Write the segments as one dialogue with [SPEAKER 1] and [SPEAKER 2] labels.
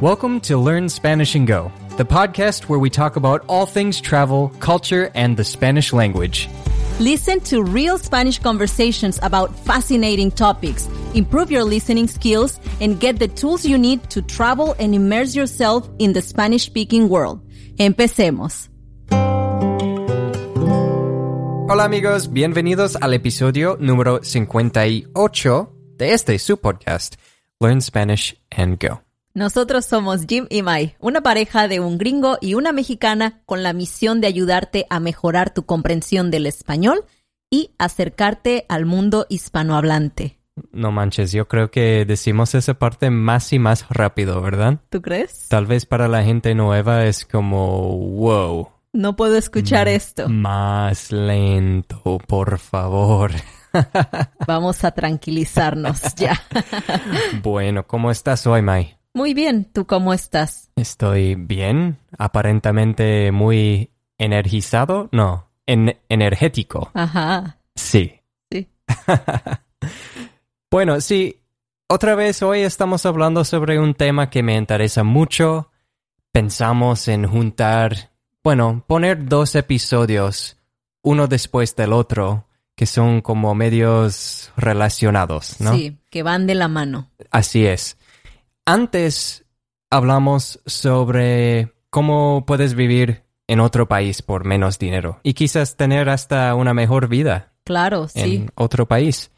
[SPEAKER 1] Welcome to Learn Spanish and Go, the podcast where we talk about all things travel, culture, and the Spanish language.
[SPEAKER 2] Listen to real Spanish conversations about fascinating topics, improve your listening skills, and get the tools you need to travel and immerse yourself in the Spanish speaking world. Empecemos.
[SPEAKER 1] Hola amigos, bienvenidos al episodio número 58 de este su podcast, Learn Spanish and Go.
[SPEAKER 2] Nosotros somos Jim y Mai, una pareja de un gringo y una mexicana con la misión de ayudarte a mejorar tu comprensión del español y acercarte al mundo hispanohablante.
[SPEAKER 1] No manches, yo creo que decimos esa parte más y más rápido, ¿verdad?
[SPEAKER 2] ¿Tú crees?
[SPEAKER 1] Tal vez para la gente nueva es como, wow.
[SPEAKER 2] No puedo escuchar esto.
[SPEAKER 1] Más lento, por favor.
[SPEAKER 2] Vamos a tranquilizarnos ya.
[SPEAKER 1] bueno, ¿cómo estás hoy, Mai?
[SPEAKER 2] Muy bien, ¿tú cómo estás?
[SPEAKER 1] Estoy bien, aparentemente muy energizado, no, en energético.
[SPEAKER 2] Ajá.
[SPEAKER 1] Sí.
[SPEAKER 2] Sí.
[SPEAKER 1] bueno, sí, otra vez hoy estamos hablando sobre un tema que me interesa mucho. Pensamos en juntar, bueno, poner dos episodios, uno después del otro, que son como medios relacionados, ¿no?
[SPEAKER 2] Sí, que van de la mano.
[SPEAKER 1] Así es. Antes hablamos sobre cómo puedes vivir en otro país por menos dinero y quizás tener hasta una mejor vida
[SPEAKER 2] Claro, sí.
[SPEAKER 1] en otro país.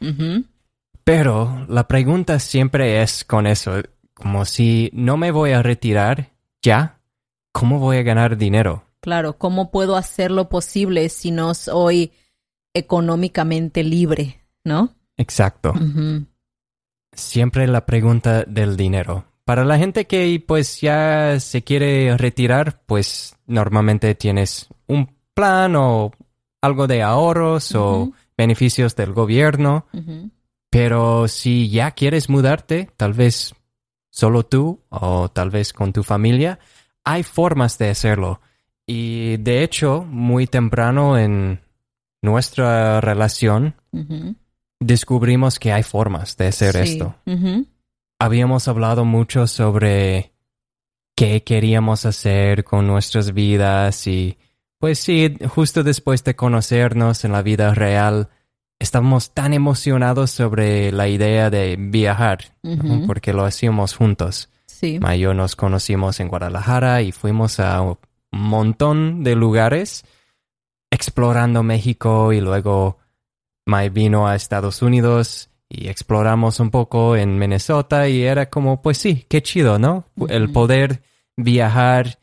[SPEAKER 1] Pero la pregunta siempre es con eso, como si no me voy a retirar ya, ¿cómo voy a ganar dinero?
[SPEAKER 2] Claro, ¿cómo puedo hacer lo posible si no soy económicamente libre, no?
[SPEAKER 1] Exacto. Siempre la pregunta del dinero. Para la gente que pues ya se quiere retirar, pues normalmente tienes un plan o algo de ahorros o beneficios del gobierno. Pero si ya quieres mudarte, tal vez solo tú o tal vez con tu familia, hay formas de hacerlo. Y de hecho, muy temprano en nuestra relación. Descubrimos que hay formas de hacer
[SPEAKER 2] Sí.
[SPEAKER 1] esto. Habíamos hablado mucho sobre qué queríamos hacer con nuestras vidas y pues sí, justo después de conocernos en la vida real, estábamos tan emocionados sobre la idea de viajar, porque lo hacíamos juntos.
[SPEAKER 2] Sí.
[SPEAKER 1] Ma y yo nos conocimos en Guadalajara y fuimos a un montón de lugares explorando México y luego Mai vino a Estados Unidos y exploramos un poco en Minnesota y era como, pues sí, qué chido, ¿no? El poder viajar,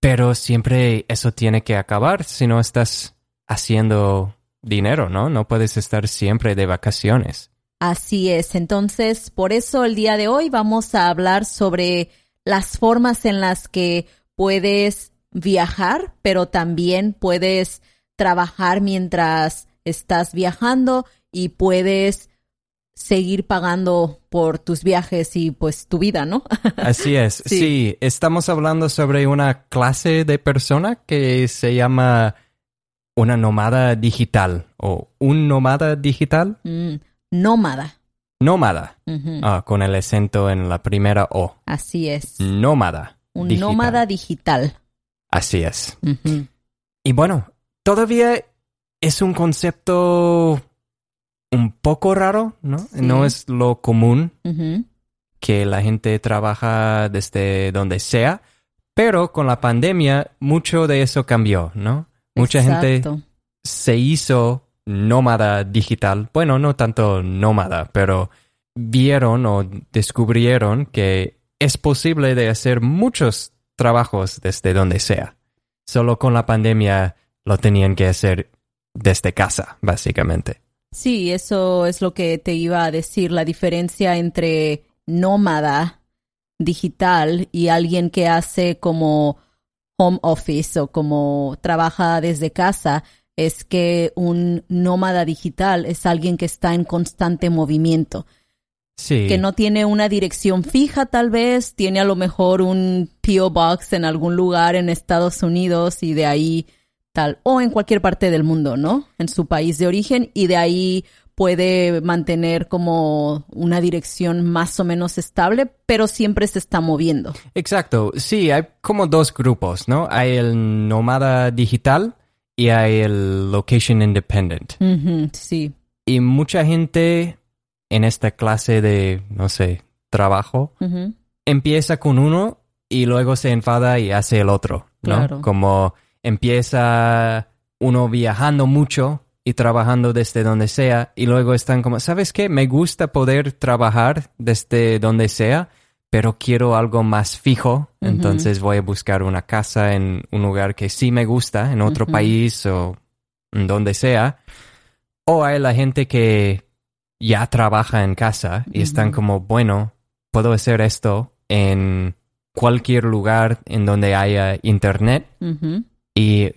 [SPEAKER 1] pero siempre eso tiene que acabar si no estás haciendo dinero, ¿no? No puedes estar siempre de vacaciones.
[SPEAKER 2] Así es. Entonces, por eso el día de hoy vamos a hablar sobre las formas en las que puedes viajar, pero también puedes trabajar mientras estás viajando y puedes seguir pagando por tus viajes y pues tu vida, ¿no?
[SPEAKER 1] Así es.
[SPEAKER 2] Sí.
[SPEAKER 1] sí. estamos hablando sobre una clase de persona que se llama una nómada digital o un nómada digital.
[SPEAKER 2] Mm, nómada.
[SPEAKER 1] Nómada, ah, con el acento en la primera O.
[SPEAKER 2] Así es.
[SPEAKER 1] Nómada.
[SPEAKER 2] Un
[SPEAKER 1] digital.
[SPEAKER 2] nómada digital.
[SPEAKER 1] Así es. Y bueno, todavía es un concepto un poco raro, ¿no?
[SPEAKER 2] Sí.
[SPEAKER 1] No es lo común que la gente trabaja desde donde sea, pero con la pandemia mucho de eso cambió, ¿no? Mucha gente se hizo nómada digital. Bueno, no tanto nómada, pero vieron o descubrieron que es posible de hacer muchos trabajos desde donde sea. Solo con la pandemia lo tenían que hacer desde casa, básicamente.
[SPEAKER 2] Sí, eso es lo que te iba a decir, la diferencia entre nómada digital y alguien que hace como home office o como trabaja desde casa es que un nómada digital es alguien que está en constante movimiento,
[SPEAKER 1] Sí.
[SPEAKER 2] que no tiene una dirección fija tal vez, tiene a lo mejor un PO Box en algún lugar en Estados Unidos y de ahí tal, o en cualquier parte del mundo, ¿no? En su país de origen y de ahí puede mantener como una dirección más o menos estable, pero siempre se está moviendo.
[SPEAKER 1] Exacto, sí, hay como dos grupos, ¿no? Hay el nómada digital y hay el location independent.
[SPEAKER 2] Sí.
[SPEAKER 1] Y mucha gente en esta clase de, no sé, trabajo, empieza con uno y luego se enfada y hace el otro, ¿no?
[SPEAKER 2] Claro.
[SPEAKER 1] Como empieza uno viajando mucho y trabajando desde donde sea y luego están como, ¿sabes qué? Me gusta poder trabajar desde donde sea, pero quiero algo más fijo, entonces voy a buscar una casa en un lugar que sí me gusta, en otro país o en donde sea. O hay la gente que ya trabaja en casa y están como, bueno, puedo hacer esto en cualquier lugar en donde haya internet. Y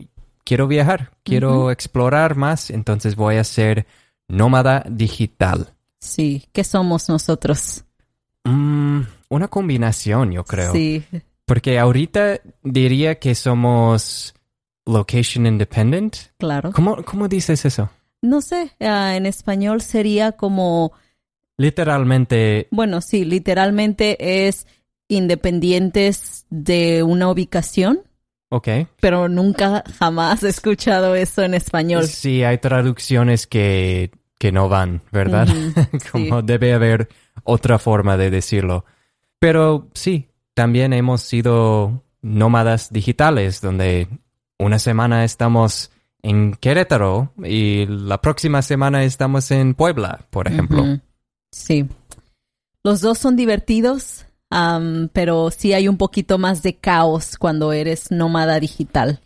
[SPEAKER 1] quiero viajar, quiero explorar más, entonces voy a ser nómada digital.
[SPEAKER 2] Sí, ¿qué somos nosotros?
[SPEAKER 1] Mm, una combinación, yo creo.
[SPEAKER 2] Sí,
[SPEAKER 1] Porque ahorita diría que somos location independent.
[SPEAKER 2] claro.
[SPEAKER 1] ¿Cómo, cómo dices eso?
[SPEAKER 2] No sé, ah, en español sería como,
[SPEAKER 1] Literalmente,
[SPEAKER 2] bueno, sí, literalmente es independientes de una ubicación,
[SPEAKER 1] ok.
[SPEAKER 2] pero nunca jamás he escuchado eso en español.
[SPEAKER 1] Sí, hay traducciones que, que no van, ¿verdad? Como
[SPEAKER 2] sí.
[SPEAKER 1] debe haber otra forma de decirlo. Pero sí, también hemos sido nómadas digitales, donde una semana estamos en Querétaro y la próxima semana estamos en Puebla, por ejemplo.
[SPEAKER 2] Sí. Los dos son divertidos, pero sí hay un poquito más de caos cuando eres nómada digital.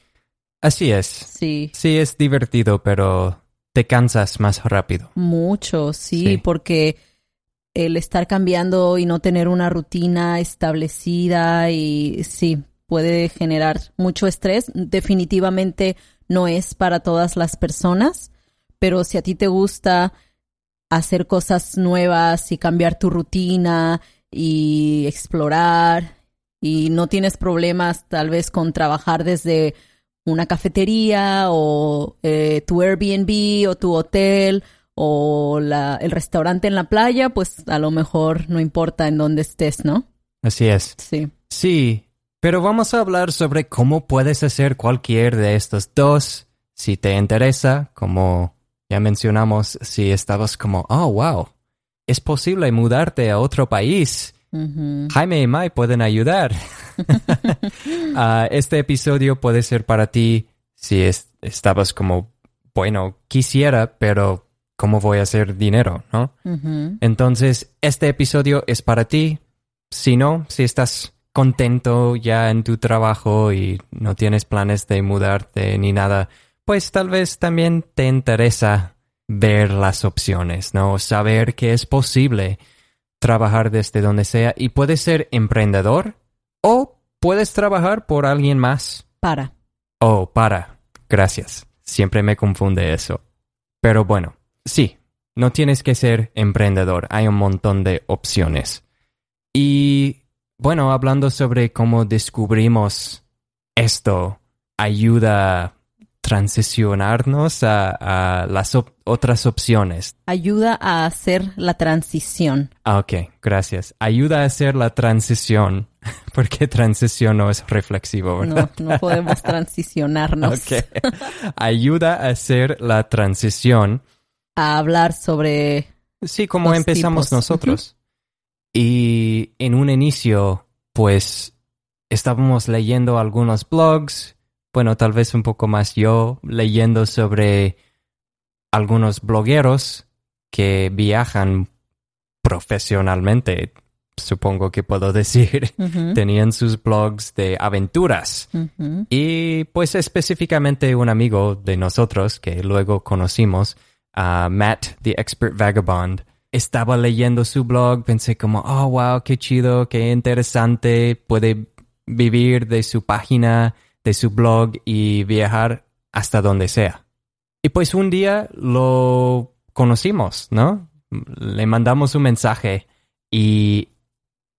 [SPEAKER 1] Así es.
[SPEAKER 2] Sí.
[SPEAKER 1] Sí, es divertido, pero te cansas más rápido.
[SPEAKER 2] Mucho, sí,
[SPEAKER 1] Sí.
[SPEAKER 2] porque el estar cambiando y no tener una rutina establecida y sí, puede generar mucho estrés. Definitivamente no es para todas las personas, pero si a ti te gusta hacer cosas nuevas y cambiar tu rutina y explorar y no tienes problemas tal vez con trabajar desde una cafetería o eh, tu Airbnb o tu hotel o la, el restaurante en la playa, pues a lo mejor no importa en dónde estés, ¿no?
[SPEAKER 1] Así es.
[SPEAKER 2] Sí.
[SPEAKER 1] Sí, pero vamos a hablar sobre cómo puedes hacer cualquier de estos dos si te interesa, como ya mencionamos, si estabas como, oh, wow, es posible mudarte a otro país. Jaime y Mai pueden ayudar. Ah, este episodio puede ser para ti si es- estabas como, bueno, quisiera, pero ¿cómo voy a hacer dinero, no? Entonces, este episodio es para ti. Si no, si estás contento ya en tu trabajo y no tienes planes de mudarte ni nada, pues tal vez también te interesa ver las opciones, ¿no? Saber que es posible trabajar desde donde sea y puedes ser emprendedor o puedes trabajar por alguien más.
[SPEAKER 2] Para.
[SPEAKER 1] Oh, para. Gracias. Siempre me confunde eso. Pero bueno, sí, no tienes que ser emprendedor. Hay un montón de opciones. Y bueno, hablando sobre cómo descubrimos esto, ayuda a transicionarnos a, a las op- otras opciones.
[SPEAKER 2] Ayuda a hacer la transición.
[SPEAKER 1] Ah, ok, gracias. Ayuda a hacer la transición, porque transición no es reflexivo, ¿verdad?
[SPEAKER 2] No, no podemos transicionarnos.
[SPEAKER 1] Ayuda a hacer la transición.
[SPEAKER 2] a hablar sobre...
[SPEAKER 1] Sí, como empezamos
[SPEAKER 2] tipos.
[SPEAKER 1] nosotros. Y en un inicio, pues, estábamos leyendo algunos blogs. Bueno, tal vez un poco más yo, leyendo sobre algunos blogueros que viajan profesionalmente, supongo que puedo decir. Tenían sus blogs de aventuras. Y pues específicamente un amigo de nosotros que luego conocimos, a Matt, the Expert Vagabond, estaba leyendo su blog, pensé como, oh, wow, qué chido, qué interesante, puede vivir de su página, de su blog y viajar hasta donde sea. Y pues un día lo conocimos, ¿no? Le mandamos un mensaje y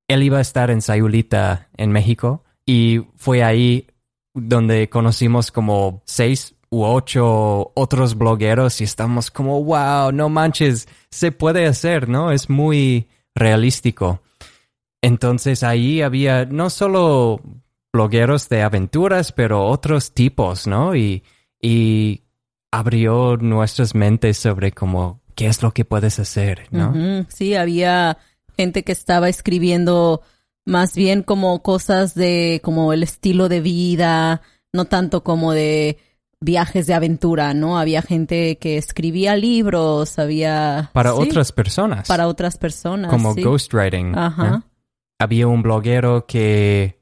[SPEAKER 1] él iba a estar en Sayulita, en México, y fue ahí donde conocimos como seis u ocho otros blogueros y estamos como, wow, no manches, se puede hacer, ¿no? Es muy realístico. Entonces ahí había no solo blogueros de aventuras, pero otros tipos, ¿no? Y, y abrió nuestras mentes sobre cómo qué es lo que puedes hacer, ¿no?
[SPEAKER 2] Sí, había gente que estaba escribiendo más bien como cosas de como el estilo de vida, no tanto como de viajes de aventura, ¿no? Había gente que escribía libros, había
[SPEAKER 1] Para
[SPEAKER 2] sí,
[SPEAKER 1] otras personas.
[SPEAKER 2] para otras personas,
[SPEAKER 1] como
[SPEAKER 2] sí.
[SPEAKER 1] ghostwriting.
[SPEAKER 2] Ajá.
[SPEAKER 1] ¿eh? Había un bloguero que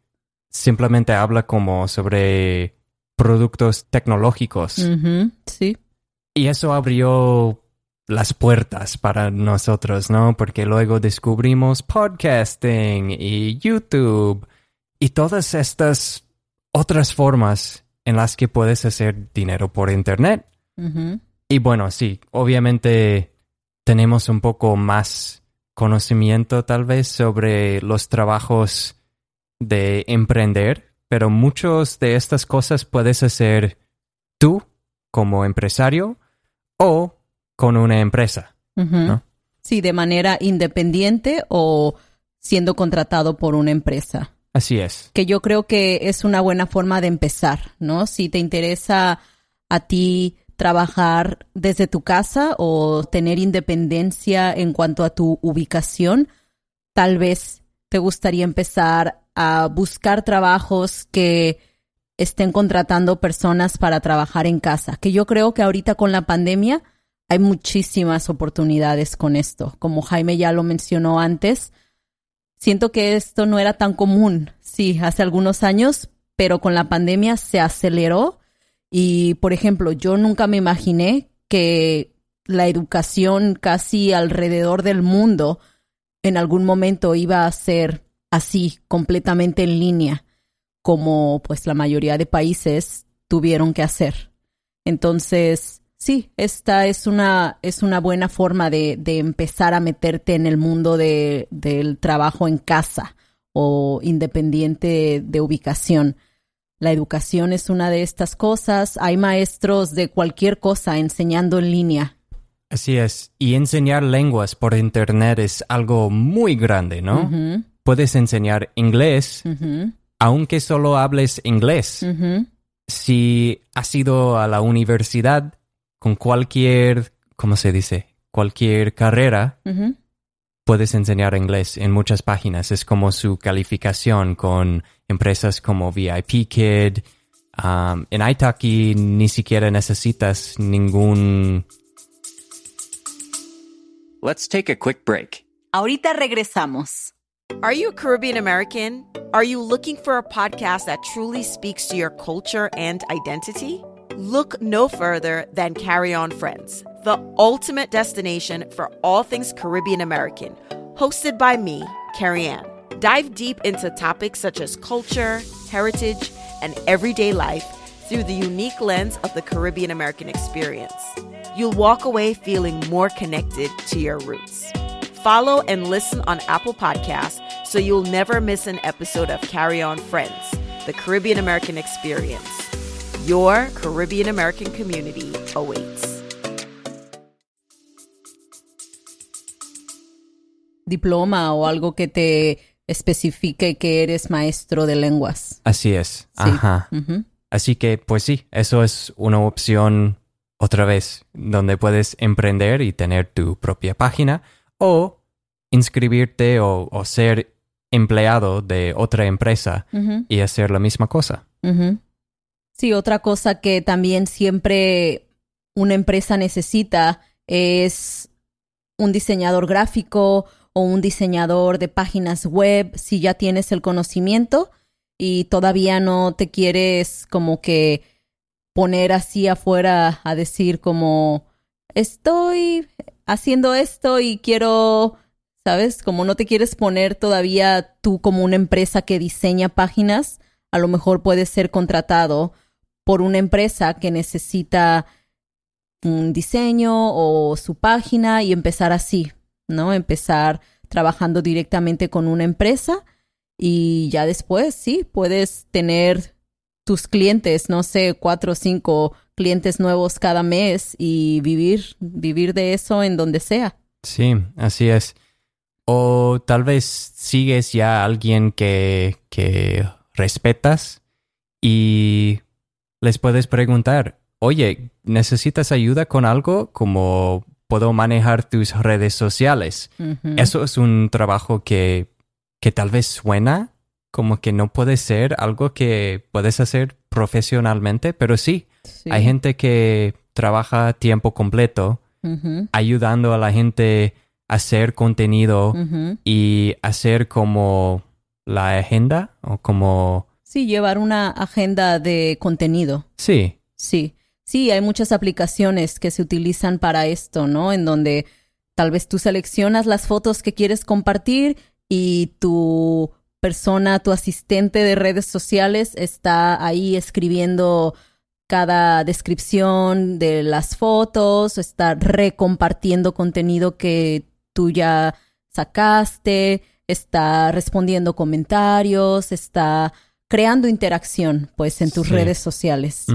[SPEAKER 1] simplemente habla como sobre productos tecnológicos.
[SPEAKER 2] Sí.
[SPEAKER 1] Y eso abrió las puertas para nosotros, ¿no? Porque luego descubrimos podcasting y YouTube y todas estas otras formas en las que puedes hacer dinero por Internet. Y bueno, sí, obviamente tenemos un poco más conocimiento tal vez sobre los trabajos de emprender, pero muchas de estas cosas puedes hacer tú como empresario o con una empresa. ¿no?
[SPEAKER 2] Sí, de manera independiente o siendo contratado por una empresa.
[SPEAKER 1] Así es.
[SPEAKER 2] que yo creo que es una buena forma de empezar, ¿no? Si te interesa a ti trabajar desde tu casa o tener independencia en cuanto a tu ubicación, tal vez te gustaría empezar a buscar trabajos que estén contratando personas para trabajar en casa, que yo creo que ahorita con la pandemia hay muchísimas oportunidades con esto. Como Jaime ya lo mencionó antes, siento que esto no era tan común, sí, hace algunos años, pero con la pandemia se aceleró y, por ejemplo, yo nunca me imaginé que la educación casi alrededor del mundo en algún momento iba a ser así, completamente en línea, como pues la mayoría de países tuvieron que hacer. Entonces, sí, esta es una, es una buena forma de, de empezar a meterte en el mundo de, del trabajo en casa o independiente de ubicación. La educación es una de estas cosas. Hay maestros de cualquier cosa enseñando en línea.
[SPEAKER 1] Así es. Y enseñar lenguas por Internet es algo muy grande, ¿no? Puedes enseñar inglés, aunque solo hables inglés. si has ido a la universidad con cualquier, ¿cómo se dice? Cualquier carrera, puedes enseñar inglés en muchas páginas. Es como su calificación con empresas como VIP Kid. Um, en Italki ni siquiera necesitas ningún...
[SPEAKER 3] Let's take a quick break.
[SPEAKER 2] Ahorita regresamos.
[SPEAKER 4] Are you a Caribbean American? Are you looking for a podcast that truly speaks to your culture and identity? Look no further than Carry On Friends, the ultimate destination for all things Caribbean American, hosted by me, Carrie Ann. Dive deep into topics such as culture, heritage, and everyday life through the unique lens of the Caribbean American experience. You'll walk away feeling more connected to your roots. Follow and listen on Apple Podcasts so you'll never miss an episode of Carry On Friends, the Caribbean American experience. Your Caribbean American community awaits.
[SPEAKER 2] Diploma o algo que te especifique que eres maestro de lenguas.
[SPEAKER 1] Así es.
[SPEAKER 2] Sí.
[SPEAKER 1] Ajá.
[SPEAKER 2] Ujú.
[SPEAKER 1] Así que, pues sí, eso es una opción otra vez, donde puedes emprender y tener tu propia página o inscribirte o, o ser empleado de otra empresa y hacer la misma cosa.
[SPEAKER 2] Sí, otra cosa que también siempre una empresa necesita es un diseñador gráfico o un diseñador de páginas web si ya tienes el conocimiento y todavía no te quieres como que poner así afuera a decir como estoy haciendo esto y quiero, ¿sabes? Como no te quieres poner todavía tú como una empresa que diseña páginas, a lo mejor puedes ser contratado por una empresa que necesita un diseño o su página y empezar así, ¿no? Empezar trabajando directamente con una empresa y ya después, sí, puedes tener tus clientes, no sé, cuatro o cinco clientes nuevos cada mes y vivir, vivir de eso en donde sea.
[SPEAKER 1] Sí, así es. O tal vez sigues ya a alguien que, que respetas y les puedes preguntar, oye, ¿necesitas ayuda con algo? Como puedo manejar tus redes sociales. Eso es un trabajo que, que tal vez suena como que no puede ser algo que puedes hacer profesionalmente, pero sí,
[SPEAKER 2] Sí.
[SPEAKER 1] hay gente que trabaja tiempo completo ayudando a la gente a hacer contenido y hacer como la agenda o como...
[SPEAKER 2] Sí, llevar una agenda de contenido.
[SPEAKER 1] Sí,
[SPEAKER 2] Sí, sí, hay muchas aplicaciones que se utilizan para esto, ¿no? En donde tal vez tú seleccionas las fotos que quieres compartir y tu persona, tu asistente de redes sociales está ahí escribiendo cada descripción de las fotos, está recompartiendo contenido que tú ya sacaste, está respondiendo comentarios, está creando interacción, pues, en tus
[SPEAKER 1] Sí.
[SPEAKER 2] redes sociales.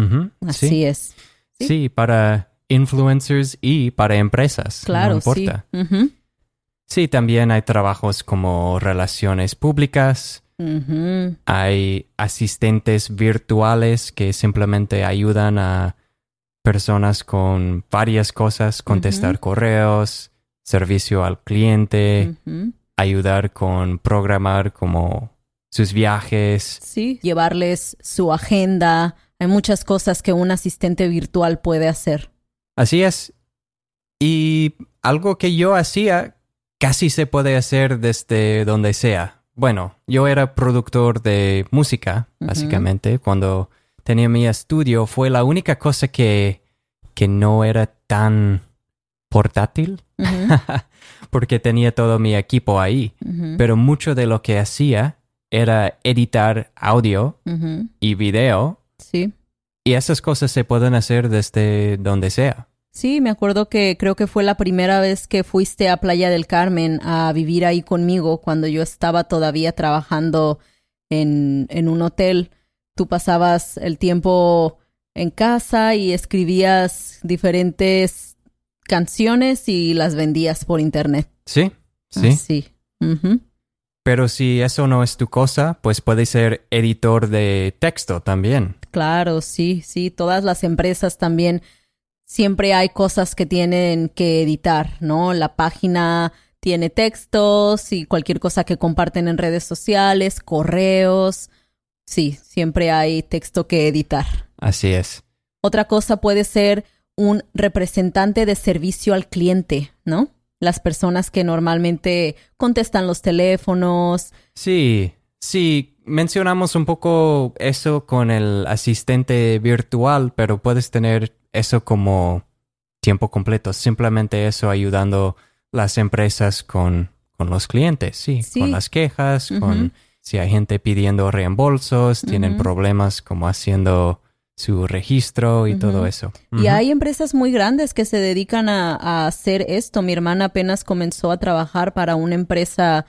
[SPEAKER 2] Así
[SPEAKER 1] sí.
[SPEAKER 2] es.
[SPEAKER 1] Sí.
[SPEAKER 2] Sí.
[SPEAKER 1] para influencers y para empresas.
[SPEAKER 2] Claro,
[SPEAKER 1] no importa.
[SPEAKER 2] sí.
[SPEAKER 1] Sí, también hay trabajos como relaciones públicas, hay asistentes virtuales que simplemente ayudan a personas con varias cosas, contestar correos, servicio al cliente, ayudar con programar como sus viajes.
[SPEAKER 2] Sí, llevarles su agenda. Hay muchas cosas que un asistente virtual puede hacer.
[SPEAKER 1] Así es. Y algo que yo hacía casi se puede hacer desde donde sea. Bueno, yo era productor de música, básicamente. Cuando tenía mi estudio fue la única cosa que, que no era tan portátil, porque tenía todo mi equipo ahí. Pero mucho de lo que hacía era editar audio y video,
[SPEAKER 2] Sí.
[SPEAKER 1] y esas cosas se pueden hacer desde donde sea.
[SPEAKER 2] Sí, me acuerdo que creo que fue la primera vez que fuiste a Playa del Carmen a vivir ahí conmigo cuando yo estaba todavía trabajando en, en un hotel. Tú pasabas el tiempo en casa y escribías diferentes canciones y las vendías por internet.
[SPEAKER 1] Sí, sí.
[SPEAKER 2] Ujú.
[SPEAKER 1] Pero si eso no es tu cosa, pues puedes ser editor de texto también.
[SPEAKER 2] Claro, sí, sí. Todas las empresas también siempre hay cosas que tienen que editar, ¿no? La página tiene textos y cualquier cosa que comparten en redes sociales, correos. Sí, siempre hay texto que editar.
[SPEAKER 1] Así es.
[SPEAKER 2] Otra cosa puede ser un representante de servicio al cliente, ¿no? Las personas que normalmente contestan los teléfonos.
[SPEAKER 1] Sí, sí, mencionamos un poco eso con el asistente virtual, pero puedes tener eso como tiempo completo, simplemente eso ayudando las empresas con, con los clientes, sí,
[SPEAKER 2] Sí.
[SPEAKER 1] con las quejas, con si hay gente pidiendo reembolsos, tienen problemas como haciendo su registro y todo eso.
[SPEAKER 2] Y hay empresas muy grandes que se dedican a, a hacer esto. Mi hermana apenas comenzó a trabajar para una empresa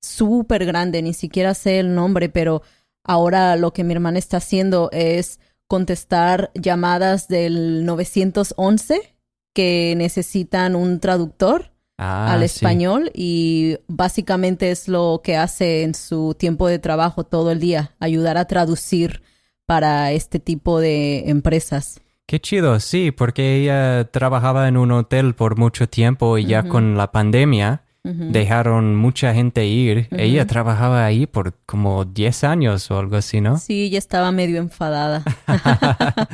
[SPEAKER 2] súper grande, ni siquiera sé el nombre, pero ahora lo que mi hermana está haciendo es contestar llamadas del 911 que necesitan un traductor
[SPEAKER 1] Ah,
[SPEAKER 2] al
[SPEAKER 1] sí.
[SPEAKER 2] español y básicamente es lo que hace en su tiempo de trabajo todo el día, ayudar a traducir para este tipo de empresas.
[SPEAKER 1] Qué chido, sí, porque ella trabajaba en un hotel por mucho tiempo y ya con la pandemia Dejaron mucha gente ir. Ella trabajaba ahí por como 10 años o algo así, ¿no?
[SPEAKER 2] Sí, ya estaba medio enfadada.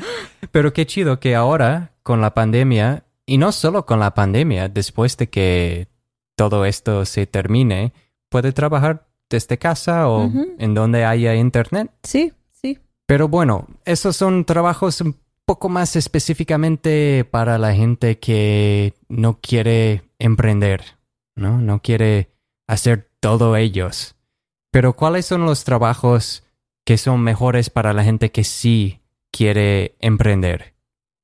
[SPEAKER 1] Pero qué chido que ahora, con la pandemia, y no solo con la pandemia, después de que todo esto se termine, puede trabajar desde casa o en donde haya internet.
[SPEAKER 2] Sí, sí.
[SPEAKER 1] Pero bueno, esos son trabajos un poco más específicamente para la gente que no quiere emprender, ¿no? No quiere hacer todo ellos. Pero ¿cuáles son los trabajos que son mejores para la gente que sí quiere emprender?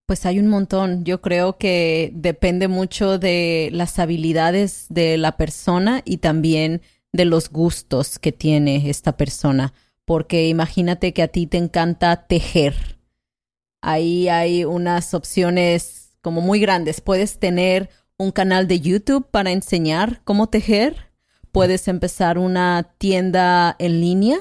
[SPEAKER 2] Pues hay un montón. Yo creo que depende mucho de las habilidades de la persona y también de los gustos que tiene esta persona. Porque imagínate que a ti te encanta tejer. ahí hay unas opciones como muy grandes. Puedes tener un canal de YouTube para enseñar cómo tejer. Puedes empezar una tienda en línea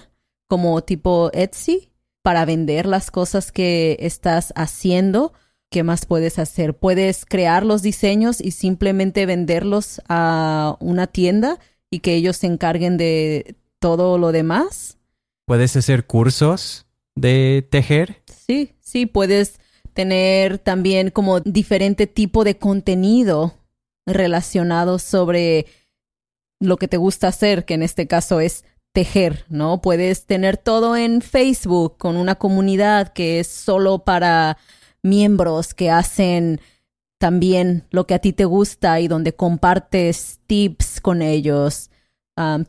[SPEAKER 2] como tipo Etsy para vender las cosas que estás haciendo. ¿Qué más puedes hacer? Puedes crear los diseños y simplemente venderlos a una tienda y que ellos se encarguen de todo lo demás.
[SPEAKER 1] ¿Puedes hacer cursos de tejer?
[SPEAKER 2] Sí, sí, puedes tener también como diferente tipo de contenido relacionado sobre lo que te gusta hacer, que en este caso es tejer, ¿no? Puedes tener todo en Facebook con una comunidad que es solo para miembros que hacen también lo que a ti te gusta y donde compartes tips con ellos.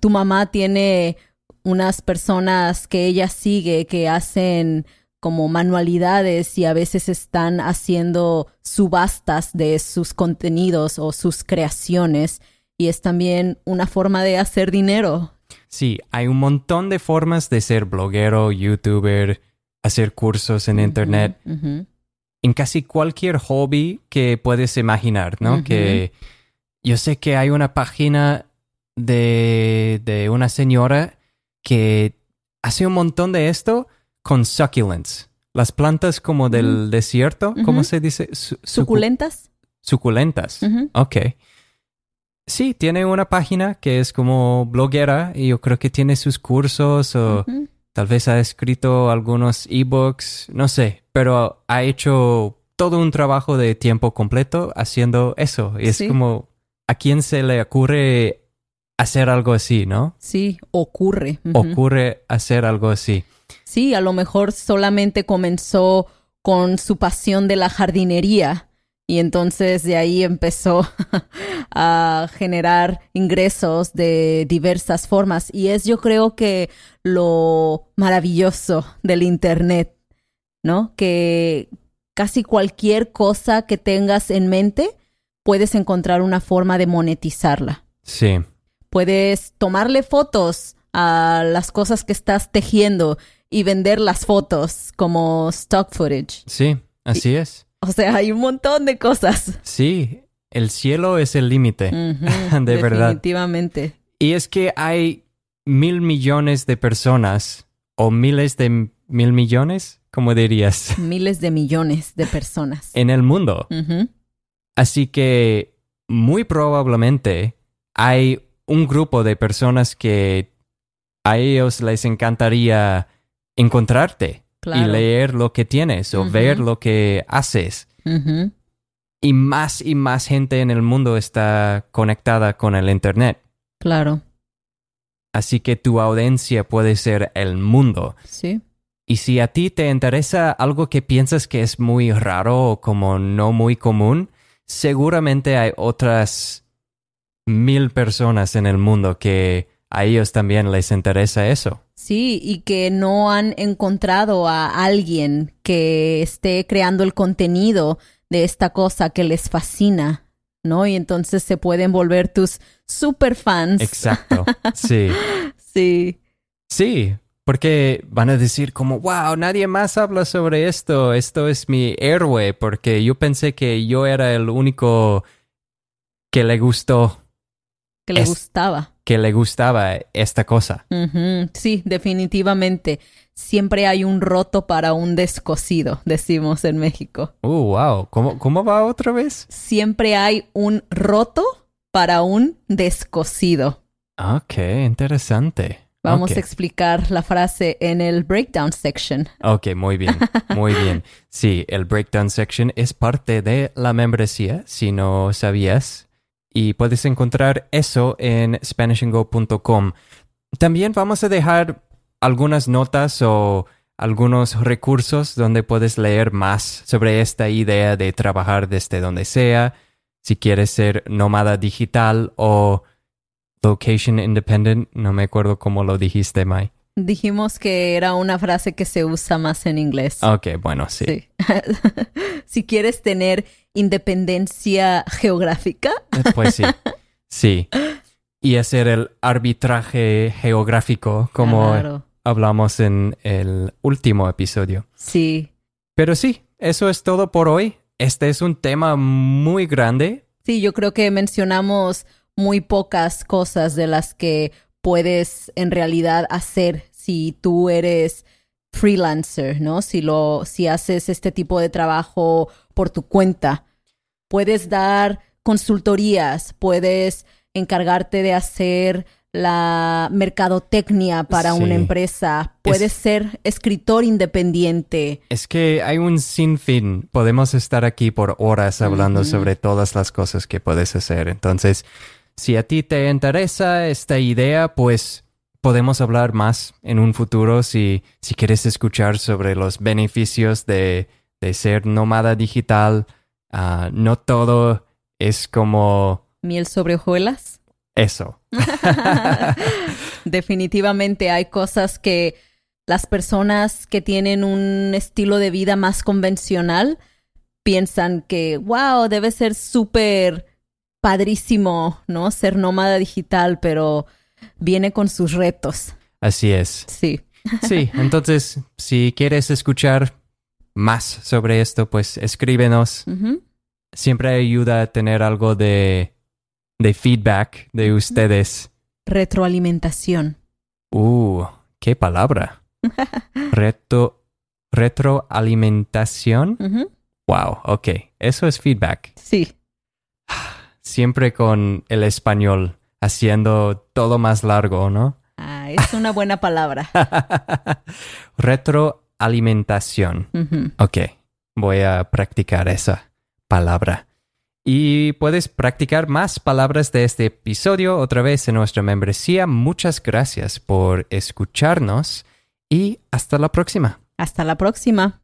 [SPEAKER 2] Tu mamá tiene unas personas que ella sigue que hacen como manualidades y a veces están haciendo subastas de sus contenidos o sus creaciones y es también una forma de hacer dinero.
[SPEAKER 1] Sí, hay un montón de formas de ser bloguero, youtuber, hacer cursos en internet, en casi cualquier hobby que puedes imaginar, ¿no? Que yo sé que hay una página de, de una señora que hace un montón de esto con succulents. Las plantas como del desierto, ¿cómo se dice? Su- sucu-
[SPEAKER 2] ¿Suculentas?
[SPEAKER 1] Suculentas. Ok. Sí, tiene una página que es como bloguera y yo creo que tiene sus cursos o tal vez ha escrito algunos ebooks, no sé, pero ha hecho todo un trabajo de tiempo completo haciendo eso. Y es
[SPEAKER 2] Sí.
[SPEAKER 1] como, ¿a quién se le ocurre hacer algo así, no?
[SPEAKER 2] Sí, ocurre.
[SPEAKER 1] Ocurre hacer algo así.
[SPEAKER 2] Sí, a lo mejor solamente comenzó con su pasión de la jardinería y entonces de ahí empezó a generar ingresos de diversas formas. Y es yo creo que lo maravilloso del Internet, ¿no? Que casi cualquier cosa que tengas en mente, puedes encontrar una forma de monetizarla.
[SPEAKER 1] Sí,
[SPEAKER 2] Puedes tomarle fotos a las cosas que estás tejiendo y vender las fotos como stock footage.
[SPEAKER 1] sí, así es.
[SPEAKER 2] O sea, hay un montón de cosas.
[SPEAKER 1] Sí, el cielo es el límite. De verdad.
[SPEAKER 2] Definitivamente.
[SPEAKER 1] Y es que hay mil millones de personas o miles de mil millones, como dirías,
[SPEAKER 2] Miles de millones de personas.
[SPEAKER 1] en el mundo. Así que muy probablemente hay un grupo de personas que a ellos les encantaría encontrarte y
[SPEAKER 2] Claro.
[SPEAKER 1] leer lo que tienes o ver lo que haces. Y más y más gente en el mundo está conectada con el Internet.
[SPEAKER 2] Claro.
[SPEAKER 1] Así que tu audiencia puede ser el mundo.
[SPEAKER 2] Sí.
[SPEAKER 1] Y si a ti te interesa algo que piensas que es muy raro o como no muy común, seguramente hay otras mil personas en el mundo que a ellos también les interesa eso.
[SPEAKER 2] Sí, y que no han encontrado a alguien que esté creando el contenido de esta cosa que les fascina, ¿no? Y entonces se pueden volver tus super fans.
[SPEAKER 1] Exacto. Sí.
[SPEAKER 2] Sí,
[SPEAKER 1] Sí. Porque van a decir como, wow, nadie más habla sobre esto. Esto es mi héroe. Porque yo pensé que yo era el único que le gustó,
[SPEAKER 2] que le
[SPEAKER 1] Es-
[SPEAKER 2] gustaba.
[SPEAKER 1] que le gustaba esta cosa.
[SPEAKER 2] Sí, definitivamente. Siempre hay un roto para un descosido, decimos en México.
[SPEAKER 1] Uh, wow. ¿Cómo, cómo va otra vez?
[SPEAKER 2] Siempre hay un roto para un descosido.
[SPEAKER 1] Ok, interesante.
[SPEAKER 2] Vamos a explicar la frase en el breakdown section.
[SPEAKER 1] Ok, muy bien, muy bien. Sí, el breakdown section es parte de la membresía, si no sabías. Y puedes encontrar eso en SpanishAndGo.com. También vamos a dejar algunas notas o algunos recursos donde puedes leer más sobre esta idea de trabajar desde donde sea, si quieres ser nómada digital o location independent, no me acuerdo cómo lo dijiste, Mai.
[SPEAKER 2] Dijimos que era una frase que se usa más en inglés.
[SPEAKER 1] Ok, bueno, sí.
[SPEAKER 2] Sí. si quieres tener independencia geográfica,
[SPEAKER 1] Eh, Pues sí, sí. Y hacer el arbitraje geográfico, como
[SPEAKER 2] Claro.
[SPEAKER 1] hablamos en el último episodio.
[SPEAKER 2] Sí.
[SPEAKER 1] Pero sí, eso es todo por hoy. Este es un tema muy grande.
[SPEAKER 2] Sí, yo creo que mencionamos muy pocas cosas de las que puedes en realidad hacer si tú eres freelancer, ¿no? Si lo si haces este tipo de trabajo por tu cuenta, puedes dar consultorías, puedes encargarte de hacer la mercadotecnia para
[SPEAKER 1] Sí.
[SPEAKER 2] una empresa, puedes ser escritor independiente.
[SPEAKER 1] Es que hay un sinfín. Podemos estar aquí por horas hablando sobre todas las cosas que puedes hacer. Entonces, si a ti te interesa esta idea, pues podemos hablar más en un futuro si, si quieres escuchar sobre los beneficios de, de ser nómada digital. Ah, no todo es como
[SPEAKER 2] Miel sobre hojuelas.
[SPEAKER 1] eso.
[SPEAKER 2] Definitivamente hay cosas que las personas que tienen un estilo de vida más convencional piensan que, wow, debe ser súper padrísimo, ¿no? Ser nómada digital, pero viene con sus retos.
[SPEAKER 1] Así es.
[SPEAKER 2] Sí.
[SPEAKER 1] Sí, entonces, si quieres escuchar más sobre esto, pues escríbenos. Siempre ayuda a tener algo de, de feedback de ustedes.
[SPEAKER 2] Retroalimentación.
[SPEAKER 1] Uh, qué palabra. Reto, retroalimentación. Wow, ok. Eso es feedback.
[SPEAKER 2] Sí.
[SPEAKER 1] Siempre con el español, haciendo todo más largo, ¿no?
[SPEAKER 2] Ah, es una buena palabra.
[SPEAKER 1] Retroalimentación.
[SPEAKER 2] Ujú.
[SPEAKER 1] Ok, voy a practicar esa palabra. Y puedes practicar más palabras de este episodio otra vez en nuestra membresía. Muchas gracias por escucharnos y hasta la próxima.
[SPEAKER 2] Hasta la próxima.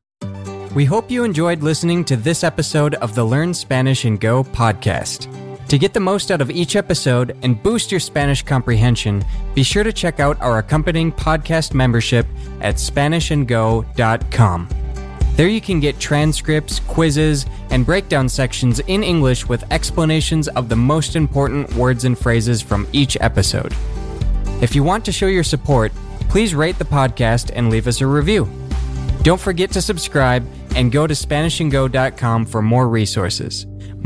[SPEAKER 1] We hope you enjoyed listening to this episode of the Learn Spanish and Go podcast. To get the most out of each episode and boost your Spanish comprehension, be sure to check out our accompanying podcast membership at SpanishAndGo.com. There you can get transcripts, quizzes, and breakdown sections in English with explanations of the most important words and phrases from each episode. If you want to show your support, please rate the podcast and leave us a review. Don't forget to subscribe and go to SpanishAndGo.com for more resources.